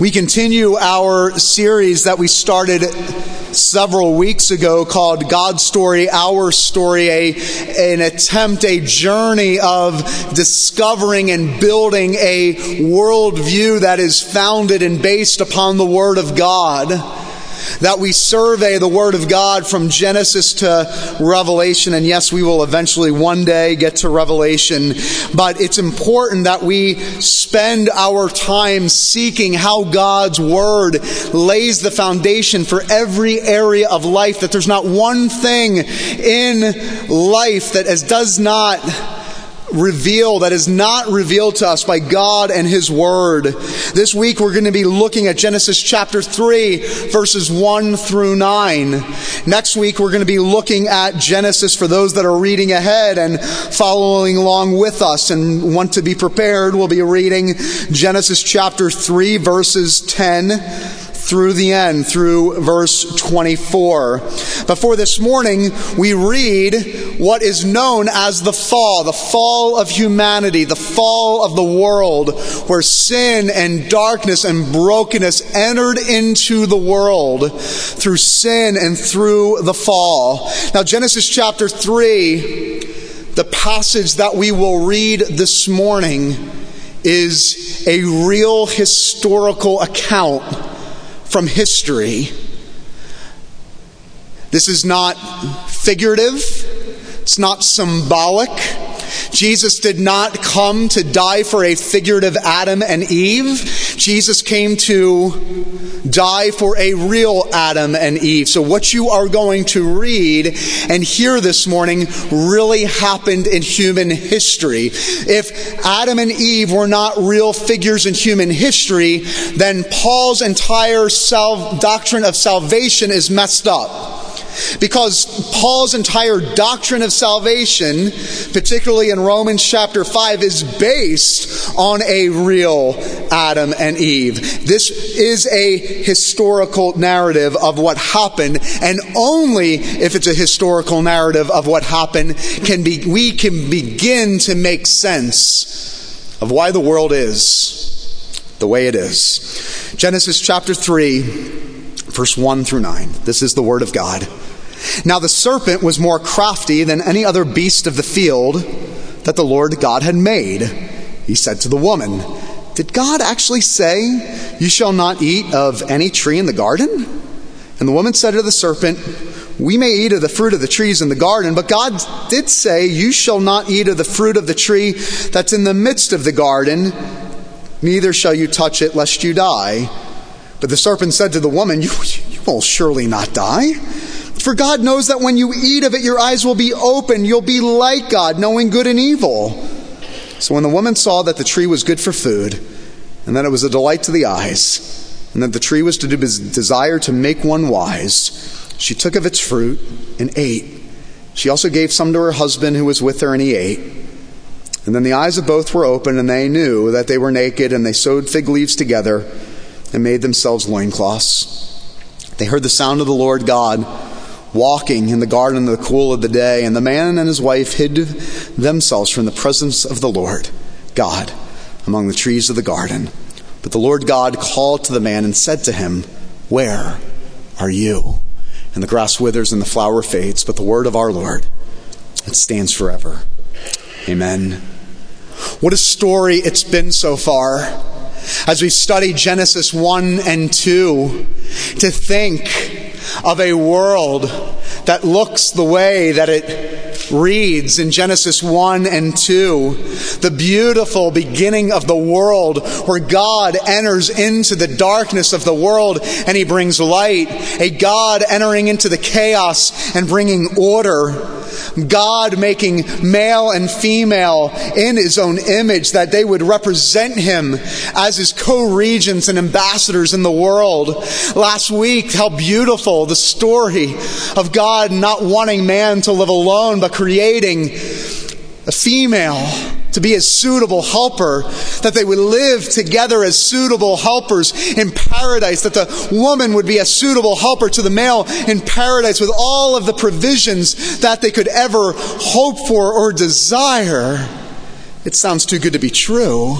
We continue our series that we started several weeks ago called God's Story, Our Story, a, an attempt, a journey of discovering and building a worldview that is founded and based upon the Word of God that we survey the Word of God from Genesis to Revelation. And yes, we will eventually one day get to Revelation. But it's important that we spend our time seeking how God's Word lays the foundation for every area of life, that there's not one thing in life that as does not revealed, that is not revealed to us by God and His Word. This week we're going to be looking at Genesis chapter 3, verses 1 through 9. Next week we're going to be looking at Genesis for those that are reading ahead and following along with us and want to be prepared. We'll be reading Genesis chapter 3, verses 10 through the end, through verse 24. But for this morning, we read what is known as the fall, the fall of humanity, the fall of the world, where sin and darkness and brokenness entered into the world through sin and through the fall. Now, Genesis chapter 3, the passage that we will read this morning is a real historical account from history. This is not figurative, it's not symbolic. Jesus did not come to die for a figurative Adam and Eve. Jesus came to die for a real Adam and Eve. So, what you are going to read and hear this morning really happened in human history. If Adam and Eve were not real figures in human history, then Paul's entire self, doctrine of salvation is messed up. Because Paul's entire doctrine of salvation, particularly in Romans chapter 5, is based on a real Adam and Eve. This is a historical narrative of what happened, and only if it's a historical narrative of what happened can be, we can begin to make sense of why the world is the way it is. Genesis chapter 3, verse 1 through 9. This is the Word of God. Now the serpent was more crafty than any other beast of the field that the Lord God had made. He said to the woman, Did God actually say, You shall not eat of any tree in the garden? And the woman said to the serpent, We may eat of the fruit of the trees in the garden, but God did say, You shall not eat of the fruit of the tree that's in the midst of the garden, neither shall you touch it, lest you die. But the serpent said to the woman, You, you will surely not die. For God knows that when you eat of it, your eyes will be open. You'll be like God, knowing good and evil. So when the woman saw that the tree was good for food, and that it was a delight to the eyes, and that the tree was to desire to make one wise, she took of its fruit and ate. She also gave some to her husband who was with her, and he ate. And then the eyes of both were open, and they knew that they were naked, and they sewed fig leaves together and made themselves loincloths. They heard the sound of the Lord God walking in the garden in the cool of the day, and the man and his wife hid themselves from the presence of the Lord God among the trees of the garden. But the Lord God called to the man and said to him, Where are you? And the grass withers and the flower fades, but the word of our Lord, it stands forever. Amen. What a story it's been so far as we study Genesis 1 and 2 to think of a world that looks the way that it reads in Genesis 1 and 2. The beautiful beginning of the world where God enters into the darkness of the world and he brings light. A God entering into the chaos and bringing order. God making male and female in his own image that they would represent him as his co-regents and ambassadors in the world. Last week, how beautiful the story of God not wanting man to live alone, but creating a female to be a suitable helper, that they would live together as suitable helpers in paradise, that the woman would be a suitable helper to the male in paradise with all of the provisions that they could ever hope for or desire. It sounds too good to be true.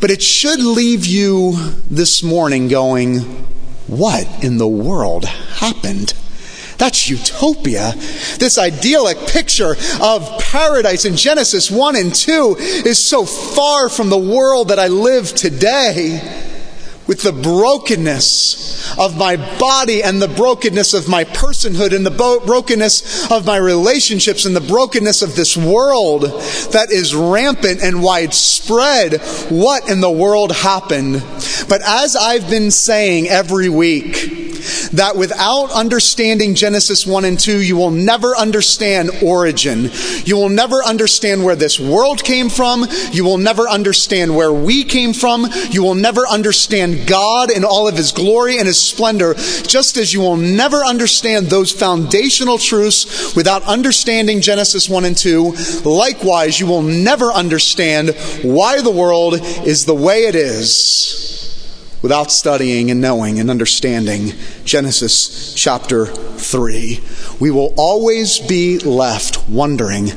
But it should leave you this morning going, what in the world happened? That's utopia. This idyllic picture of paradise in Genesis 1 and 2 is so far from the world that I live today with the brokenness of my body and the brokenness of my personhood and the brokenness of my relationships and the brokenness of this world that is rampant and widespread. What in the world happened? But as I've been saying every week, that without understanding Genesis 1 and 2, you will never understand origin. You will never understand where this world came from. You will never understand where we came from. You will never understand God in all of His glory and His splendor, just as you will never understand those foundational truths without understanding Genesis 1 and 2. Likewise, you will never understand why the world is the way it is without studying and knowing and understanding Genesis chapter 3. We will always be left wondering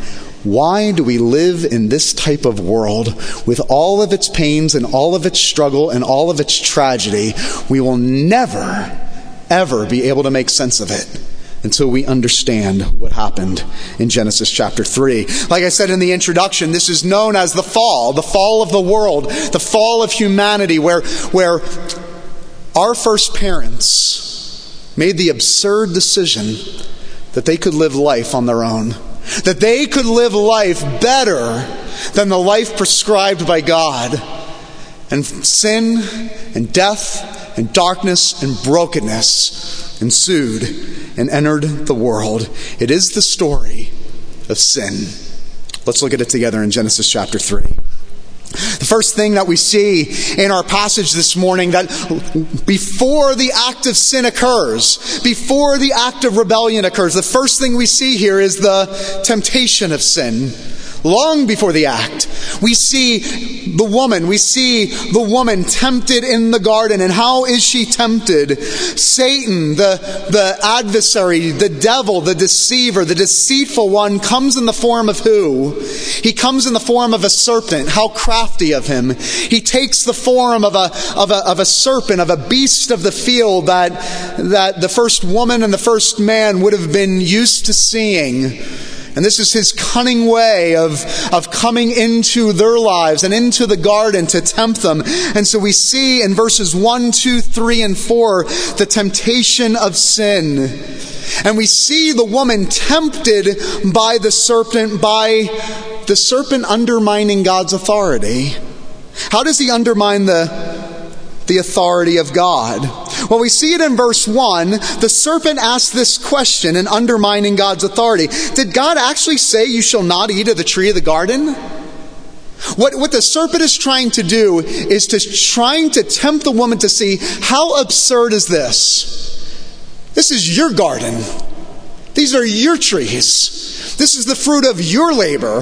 why do we live in this type of world with all of its pains and all of its struggle and all of its tragedy? We will never, ever be able to make sense of it until we understand what happened in Genesis chapter 3. Like I said in the introduction, this is known as the fall, the fall of the world, the fall of humanity, where, where our first parents made the absurd decision that they could live life on their own, that they could live life better than the life prescribed by God. And sin and death and darkness and brokenness ensued and entered the world. It is the story of sin. Let's look at it together in Genesis chapter 3. The first thing that we see in our passage this morning that before the act of sin occurs, before the act of rebellion occurs, the first thing we see here is the temptation of sin long before the act. We see the woman, we see the woman tempted in the garden. And how is she tempted? Satan, the, the adversary, the devil, the deceiver, the deceitful one comes in the form of who? He comes in the form of a serpent. How crafty of him. He takes the form of a, of a, of a serpent, of a beast of the field that, that the first woman and the first man would have been used to seeing. And this is his cunning way of, of coming into their lives and into the garden to tempt them. And so we see in verses 1, 2, 3, and 4 the temptation of sin. And we see the woman tempted by the serpent, by the serpent undermining God's authority. How does he undermine the the authority of God? Well, we see it in verse 1. The serpent asks this question in undermining God's authority. Did God actually say, You shall not eat of the tree of the garden? What, what the serpent is trying to do is to trying to tempt the woman to see how absurd is this? This is your garden. These are your trees. This is the fruit of your labor.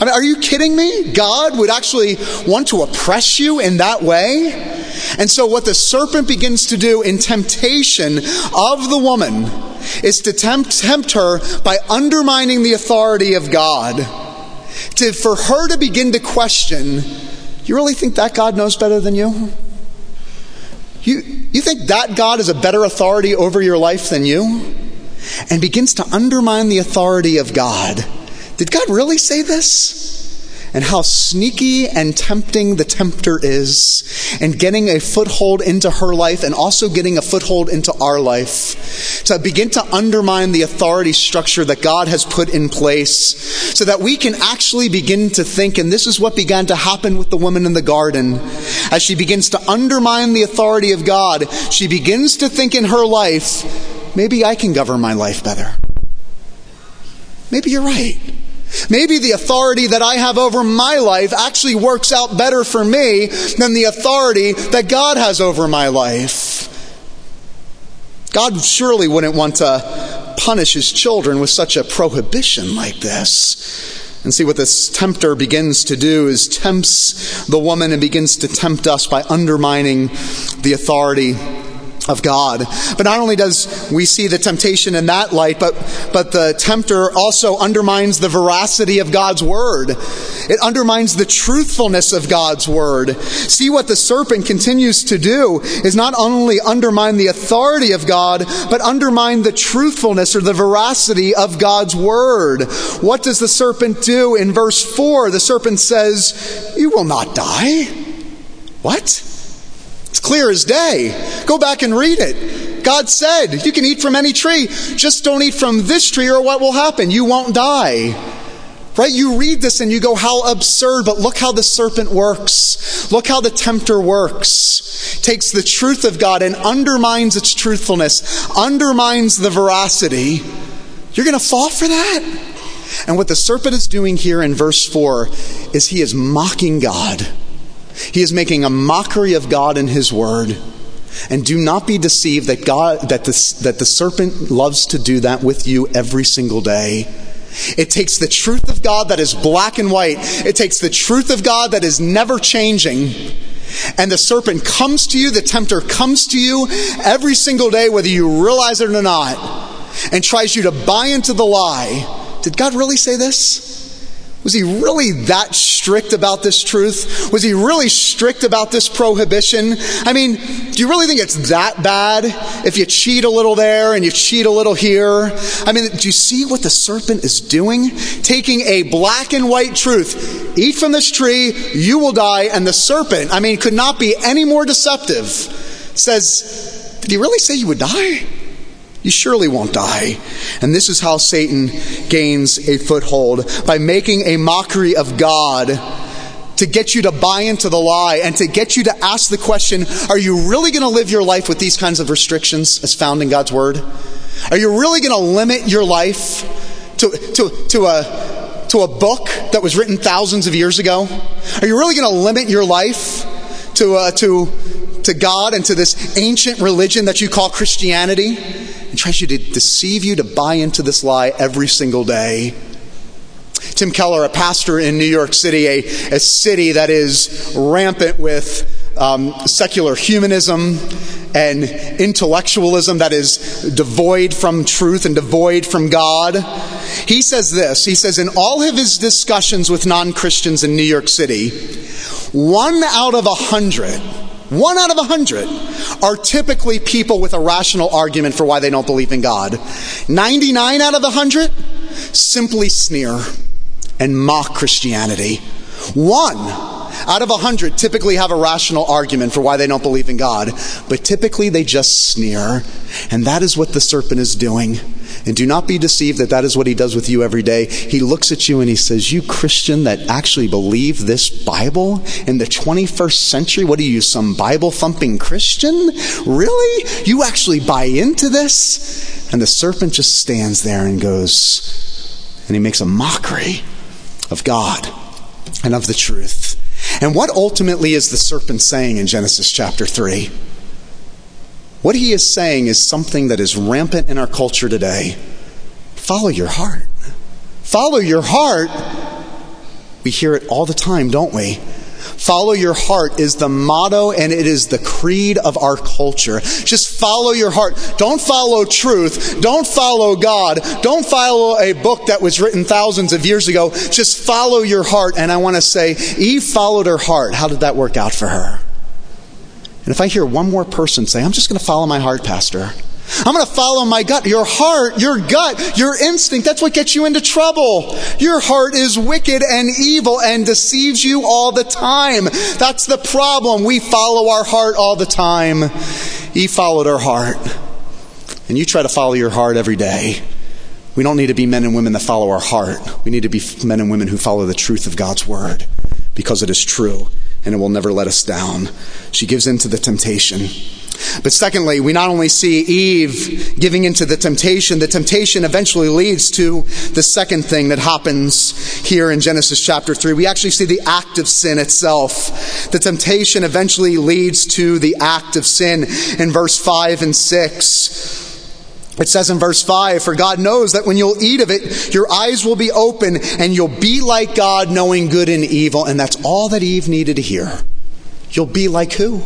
I mean, are you kidding me? God would actually want to oppress you in that way? And so, what the serpent begins to do in temptation of the woman is to tempt, tempt her by undermining the authority of God. To, for her to begin to question, you really think that God knows better than you? You, you think that God is a better authority over your life than you? And begins to undermine the authority of God did God really say this? And how sneaky and tempting the tempter is, and getting a foothold into her life and also getting a foothold into our life to begin to undermine the authority structure that God has put in place so that we can actually begin to think, and this is what began to happen with the woman in the garden. As she begins to undermine the authority of God, she begins to think in her life, maybe I can govern my life better. Maybe you're right. Maybe the authority that I have over my life actually works out better for me than the authority that God has over my life. God surely wouldn't want to punish his children with such a prohibition like this. And see what this tempter begins to do is tempts the woman and begins to tempt us by undermining the authority of God. But not only does we see the temptation in that light, but, but the tempter also undermines the veracity of God's word. It undermines the truthfulness of God's word. See what the serpent continues to do is not only undermine the authority of God, but undermine the truthfulness or the veracity of God's word. What does the serpent do in verse 4? The serpent says, You will not die. What? It's clear as day. Go back and read it. God said, You can eat from any tree, just don't eat from this tree, or what will happen? You won't die. Right? You read this and you go, How absurd, but look how the serpent works. Look how the tempter works. Takes the truth of God and undermines its truthfulness, undermines the veracity. You're going to fall for that? And what the serpent is doing here in verse 4 is he is mocking God. He is making a mockery of God and His Word. And do not be deceived that God that the, that the serpent loves to do that with you every single day. It takes the truth of God that is black and white. It takes the truth of God that is never changing. And the serpent comes to you, the tempter comes to you every single day, whether you realize it or not, and tries you to buy into the lie. Did God really say this? Was he really that strict about this truth? Was he really strict about this prohibition? I mean, do you really think it's that bad if you cheat a little there and you cheat a little here? I mean, do you see what the serpent is doing? Taking a black and white truth eat from this tree, you will die, and the serpent, I mean, could not be any more deceptive, says, Did he really say you would die? You surely won't die. And this is how Satan gains a foothold by making a mockery of God to get you to buy into the lie and to get you to ask the question Are you really going to live your life with these kinds of restrictions as found in God's Word? Are you really going to limit your life to, to, to, a, to a book that was written thousands of years ago? Are you really going to limit your life to, uh, to, to God and to this ancient religion that you call Christianity? and tries to deceive you to buy into this lie every single day. Tim Keller, a pastor in New York City, a, a city that is rampant with um, secular humanism and intellectualism that is devoid from truth and devoid from God. He says this He says, in all of his discussions with non Christians in New York City, one out of a hundred one out of a hundred are typically people with a rational argument for why they don't believe in God. 99 out of a hundred simply sneer and mock Christianity. One out of a hundred typically have a rational argument for why they don't believe in God, but typically they just sneer. And that is what the serpent is doing. And do not be deceived that that is what he does with you every day. He looks at you and he says, You Christian that actually believe this Bible in the 21st century, what are you, some Bible thumping Christian? Really? You actually buy into this? And the serpent just stands there and goes, and he makes a mockery of God and of the truth. And what ultimately is the serpent saying in Genesis chapter 3? What he is saying is something that is rampant in our culture today. Follow your heart. Follow your heart. We hear it all the time, don't we? Follow your heart is the motto and it is the creed of our culture. Just follow your heart. Don't follow truth. Don't follow God. Don't follow a book that was written thousands of years ago. Just follow your heart. And I want to say, Eve followed her heart. How did that work out for her? And if I hear one more person say, I'm just going to follow my heart, Pastor, I'm going to follow my gut. Your heart, your gut, your instinct, that's what gets you into trouble. Your heart is wicked and evil and deceives you all the time. That's the problem. We follow our heart all the time. Eve followed her heart. And you try to follow your heart every day. We don't need to be men and women that follow our heart. We need to be men and women who follow the truth of God's word because it is true and it will never let us down. She gives in to the temptation. But secondly, we not only see Eve giving into the temptation, the temptation eventually leads to the second thing that happens here in Genesis chapter 3. We actually see the act of sin itself. The temptation eventually leads to the act of sin in verse 5 and 6. It says in verse 5 For God knows that when you'll eat of it, your eyes will be open and you'll be like God, knowing good and evil. And that's all that Eve needed to hear. You'll be like who?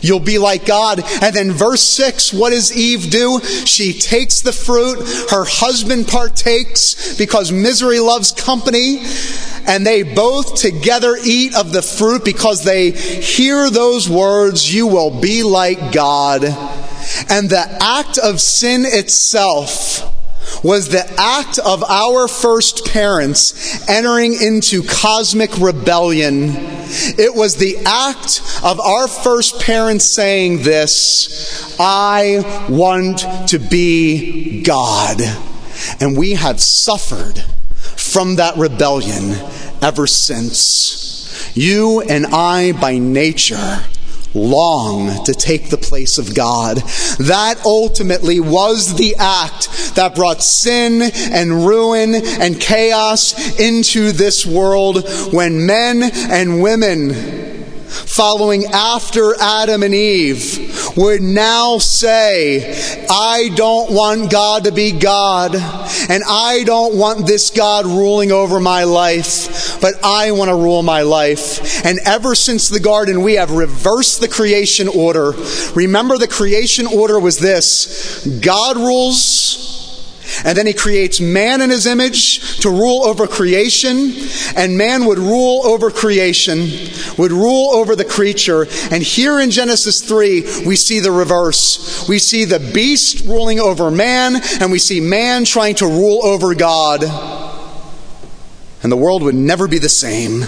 You'll be like God. And then verse 6, what does Eve do? She takes the fruit, her husband partakes because misery loves company, and they both together eat of the fruit because they hear those words, you will be like God. And the act of sin itself was the act of our first parents entering into cosmic rebellion. It was the act of our first parents saying this I want to be God. And we have suffered from that rebellion ever since. You and I, by nature, long to take the place of God. That ultimately was the act that brought sin and ruin and chaos into this world when men and women following after Adam and Eve would now say, I don't want God to be God, and I don't want this God ruling over my life, but I want to rule my life. And ever since the garden, we have reversed the creation order. Remember, the creation order was this God rules and then he creates man in his image to rule over creation, and man would rule over creation, would rule over the creature. And here in Genesis 3, we see the reverse. We see the beast ruling over man, and we see man trying to rule over God. And the world would never be the same.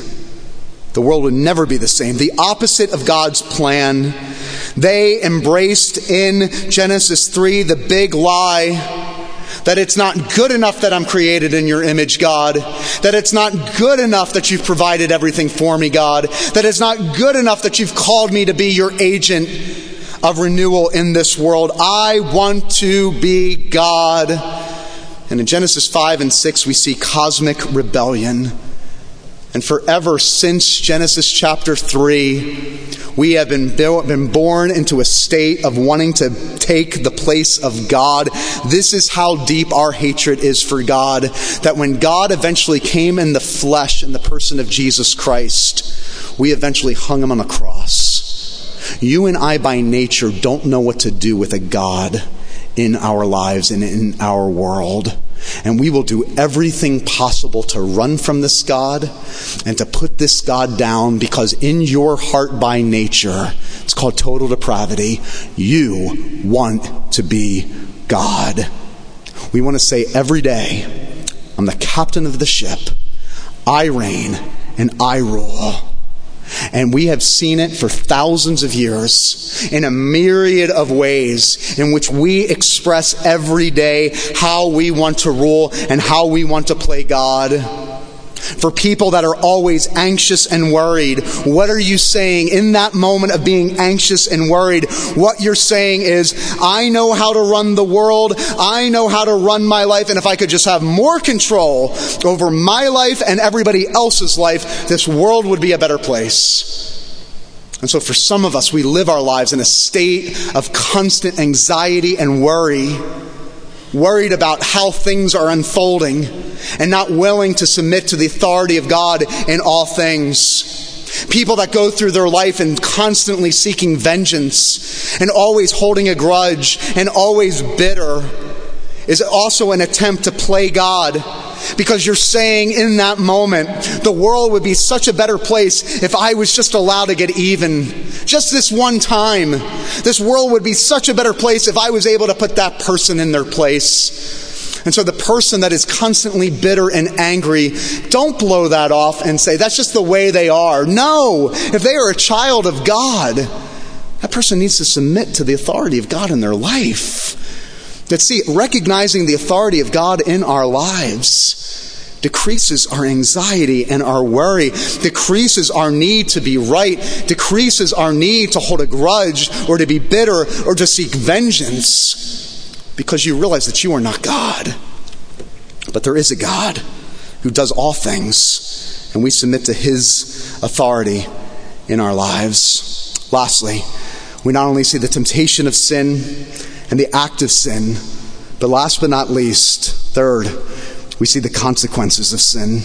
The world would never be the same. The opposite of God's plan. They embraced in Genesis 3 the big lie that it's not good enough that I'm created in your image, God. That it's not good enough that you've provided everything for me, God. That it's not good enough that you've called me to be your agent of renewal in this world. I want to be God. And in Genesis 5 and 6, we see cosmic rebellion. And forever since Genesis chapter 3, we have been, been born into a state of wanting to take the place of God. This is how deep our hatred is for God. That when God eventually came in the flesh in the person of Jesus Christ, we eventually hung him on a cross. You and I, by nature, don't know what to do with a God in our lives and in our world. And we will do everything possible to run from this God and to put this God down because in your heart by nature, it's called total depravity, you want to be God. We want to say every day, I'm the captain of the ship, I reign and I rule. And we have seen it for thousands of years in a myriad of ways in which we express every day how we want to rule and how we want to play God. For people that are always anxious and worried, what are you saying in that moment of being anxious and worried? What you're saying is, I know how to run the world. I know how to run my life. And if I could just have more control over my life and everybody else's life, this world would be a better place. And so for some of us, we live our lives in a state of constant anxiety and worry worried about how things are unfolding, and not willing to submit to the authority of God in all things. People that go through their life and constantly seeking vengeance and always holding a grudge and always bitter is also an attempt to play God because you're saying in that moment, the world would be such a better place if I was just allowed to get even. Just this one time. This world would be such a better place if I was able to put that person in their place. And so the person that is constantly bitter and angry, don't blow that off and say, that's just the way they are. No, if they are a child of God, that person needs to submit to the authority of God in their life. That see, recognizing the authority of God in our lives decreases our anxiety and our worry, decreases our need to be right, decreases our need to hold a grudge or to be bitter or to seek vengeance because you realize that you are not God. But there is a God who does all things, and we submit to his authority in our lives. Lastly, we not only see the temptation of sin, and the act of sin. But last but not least, third, we see the consequences of sin.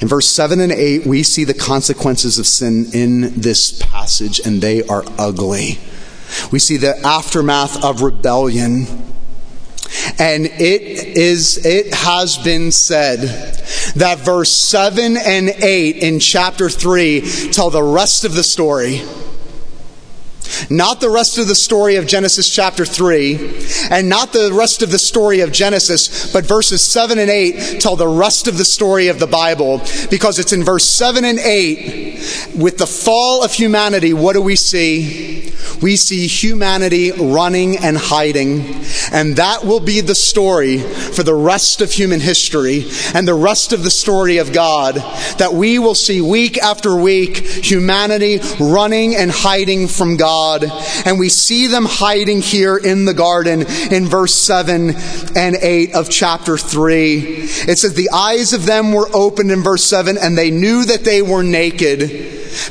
In verse 7 and 8, we see the consequences of sin in this passage, and they are ugly. We see the aftermath of rebellion. And it is, it has been said that verse 7 and 8 in chapter 3 tell the rest of the story. Not the rest of the story of Genesis chapter 3, and not the rest of the story of Genesis, but verses 7 and 8 tell the rest of the story of the Bible. Because it's in verse 7 and 8, with the fall of humanity, what do we see? We see humanity running and hiding. And that will be the story for the rest of human history and the rest of the story of God. That we will see week after week humanity running and hiding from God. And we see them hiding here in the garden in verse 7 and 8 of chapter 3. It says, The eyes of them were opened in verse 7, and they knew that they were naked.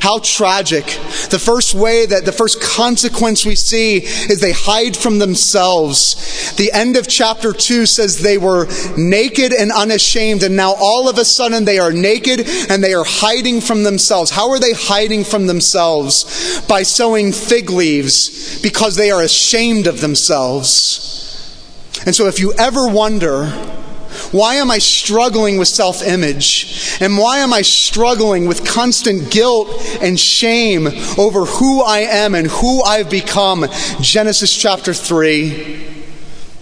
How tragic. The first way that the first consequence we see is they hide from themselves. The end of chapter 2 says they were naked and unashamed, and now all of a sudden they are naked and they are hiding from themselves. How are they hiding from themselves? By sewing fig leaves because they are ashamed of themselves. And so if you ever wonder, why am I struggling with self image? And why am I struggling with constant guilt and shame over who I am and who I've become? Genesis chapter 3.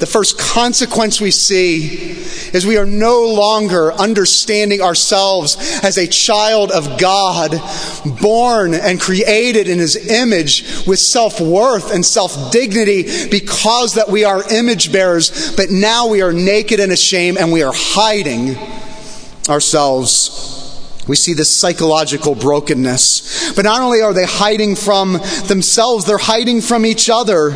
The first consequence we see is we are no longer understanding ourselves as a child of God, born and created in his image with self worth and self dignity because that we are image bearers, but now we are naked and ashamed and we are hiding ourselves we see this psychological brokenness. But not only are they hiding from themselves, they're hiding from each other.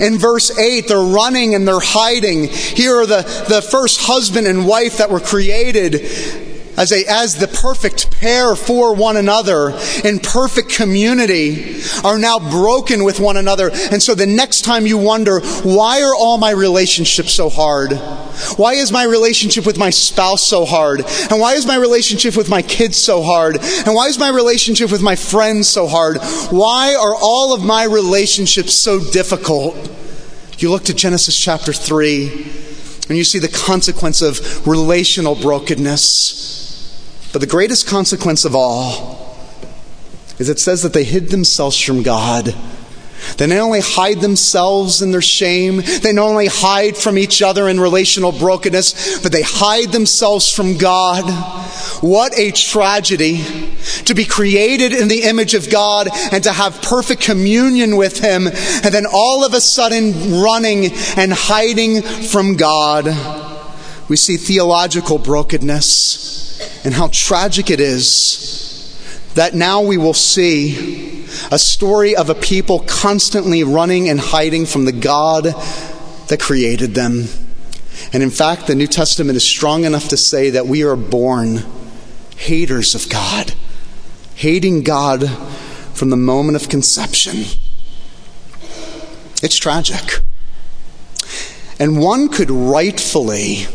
In verse 8, they're running and they're hiding. Here are the, the first husband and wife that were created as, a, as the perfect pair for one another in perfect community are now broken with one another. And so the next time you wonder, why are all my relationships so hard? Why is my relationship with my spouse so hard? And why is my relationship with my kids so hard? And why is my relationship with my friends so hard? Why are all of my relationships so difficult? You look to Genesis chapter 3 and you see the consequence of relational brokenness. But the greatest consequence of all is it says that they hid themselves from God. They not only hide themselves in their shame, they not only hide from each other in relational brokenness, but they hide themselves from God. What a tragedy to be created in the image of God and to have perfect communion with Him, and then all of a sudden running and hiding from God. We see theological brokenness and how tragic it is that now we will see a story of a people constantly running and hiding from the God that created them. And in fact, the New Testament is strong enough to say that we are born haters of God, hating God from the moment of conception. It's tragic. And one could rightfully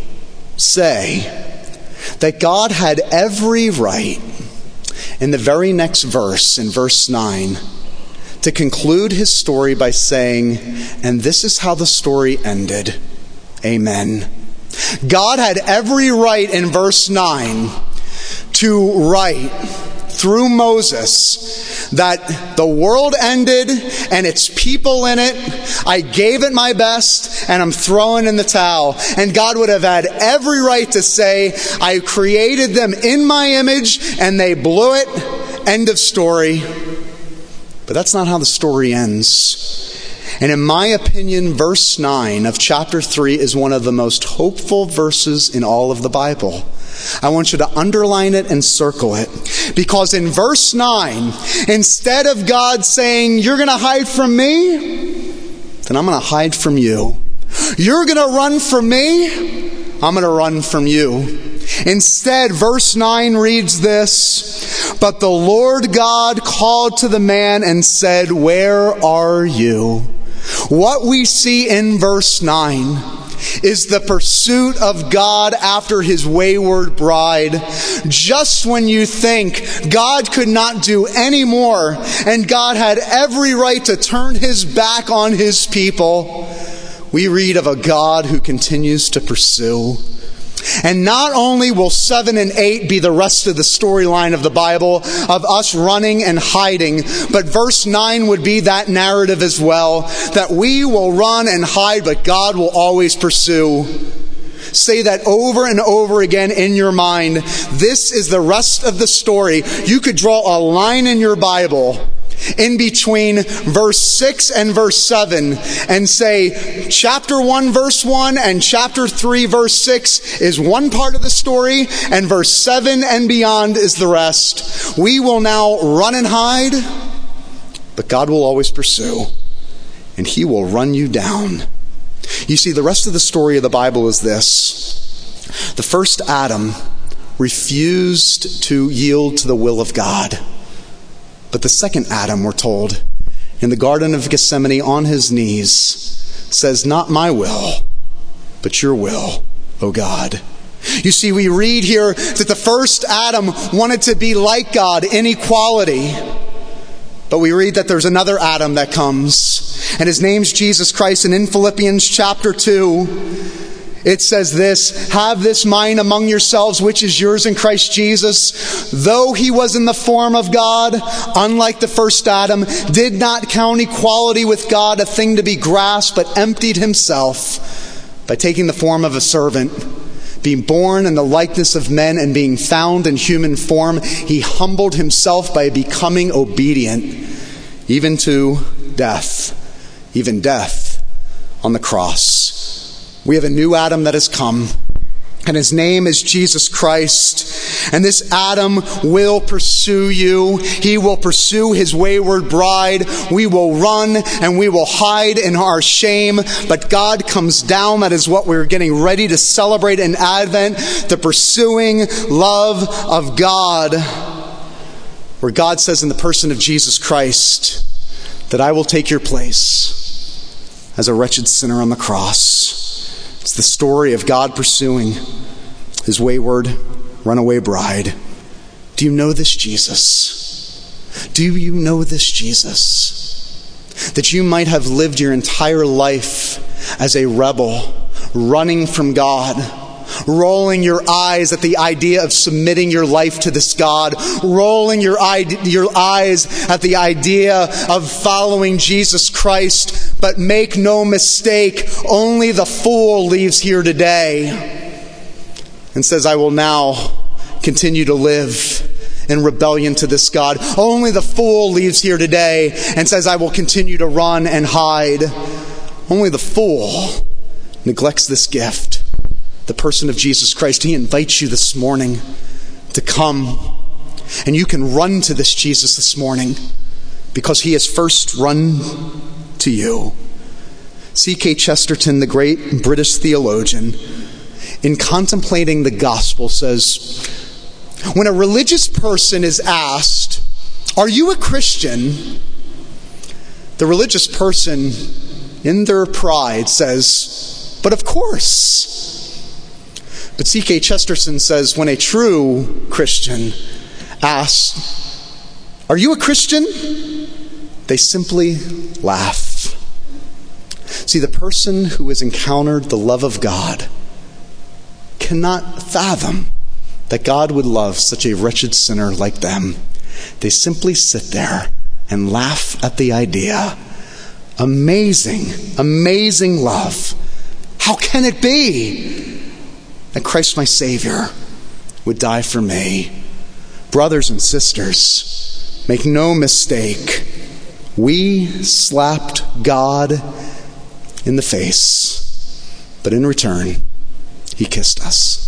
say that God had every right in the very next verse, in verse 9, to conclude his story by saying, And this is how the story ended. Amen. God had every right in verse 9 to write through Moses that the world ended and its people in it. I gave it my best and I'm throwing in the towel. And God would have had every right to say, I created them in my image and they blew it. End of story. But that's not how the story ends. And in my opinion, verse 9 of chapter 3 is one of the most hopeful verses in all of the Bible. I want you to underline it and circle it. Because in verse 9, instead of God saying, You're going to hide from me, then I'm going to hide from you. You're going to run from me, I'm going to run from you. Instead, verse 9 reads this But the Lord God called to the man and said, Where are you? What we see in verse 9 is the pursuit of God after his wayward bride. Just when you think God could not do any more and God had every right to turn his back on his people, we read of a God who continues to pursue. And not only will 7 and 8 be the rest of the storyline of the Bible of us running and hiding, but verse 9 would be that narrative as well that we will run and hide, but God will always pursue. Say that over and over again in your mind. This is the rest of the story. You could draw a line in your Bible in between verse 6 and verse 7 and say chapter 1 verse 1 and chapter 3 verse 6 is one part of the story and verse 7 and beyond is the rest. We will now run and hide, but God will always pursue and he will run you down. You see, the rest of the story of the Bible is this. The first Adam refused to yield to the will of God. But the second Adam, we're told, in the Garden of Gethsemane on his knees, says, Not my will, but your will, O God. You see, we read here that the first Adam wanted to be like God in equality. But we read that there's another Adam that comes, and his name's Jesus Christ. And in Philippians chapter 2, it says this Have this mind among yourselves, which is yours in Christ Jesus. Though he was in the form of God, unlike the first Adam, did not count equality with God a thing to be grasped, but emptied himself by taking the form of a servant. Being born in the likeness of men and being found in human form, he humbled himself by becoming obedient, even to death, even death on the cross. We have a new Adam that has come, and his name is Jesus Christ. And this Adam will pursue you. He will pursue his wayward bride. We will run and we will hide in our shame. But God comes down. That is what we're getting ready to celebrate in Advent the pursuing love of God. Where God says in the person of Jesus Christ that I will take your place as a wretched sinner on the cross. It's the story of God pursuing his wayward, runaway bride. Do you know this Jesus? Do you know this Jesus? That you might have lived your entire life as a rebel, running from God rolling your eyes at the idea of submitting your life to this God, rolling your, your eyes at the idea of following Jesus Christ. But make no mistake, only the fool leaves here today and says, I will now continue to live in rebellion to this God. Only the fool leaves here today and says, I will continue to run and hide. Only the fool neglects this gift the person of Jesus Christ. He invites you this morning to come. And you can run to this Jesus this morning because he has first run to you. G.K. Chesterton, the great British theologian, in contemplating the gospel, says when a religious person is asked, Are you a Christian? the religious person, in their pride, says, But of course. But G.K. Chesterton says when a true Christian asks, Are you a Christian? They simply laugh. See, the person who has encountered the love of God cannot fathom that God would love such a wretched sinner like them. They simply sit there and laugh at the idea. Amazing, amazing love. How can it be? That Christ, my Savior, would die for me. Brothers and sisters, make no mistake, we slapped God in the face, but in return, He kissed us.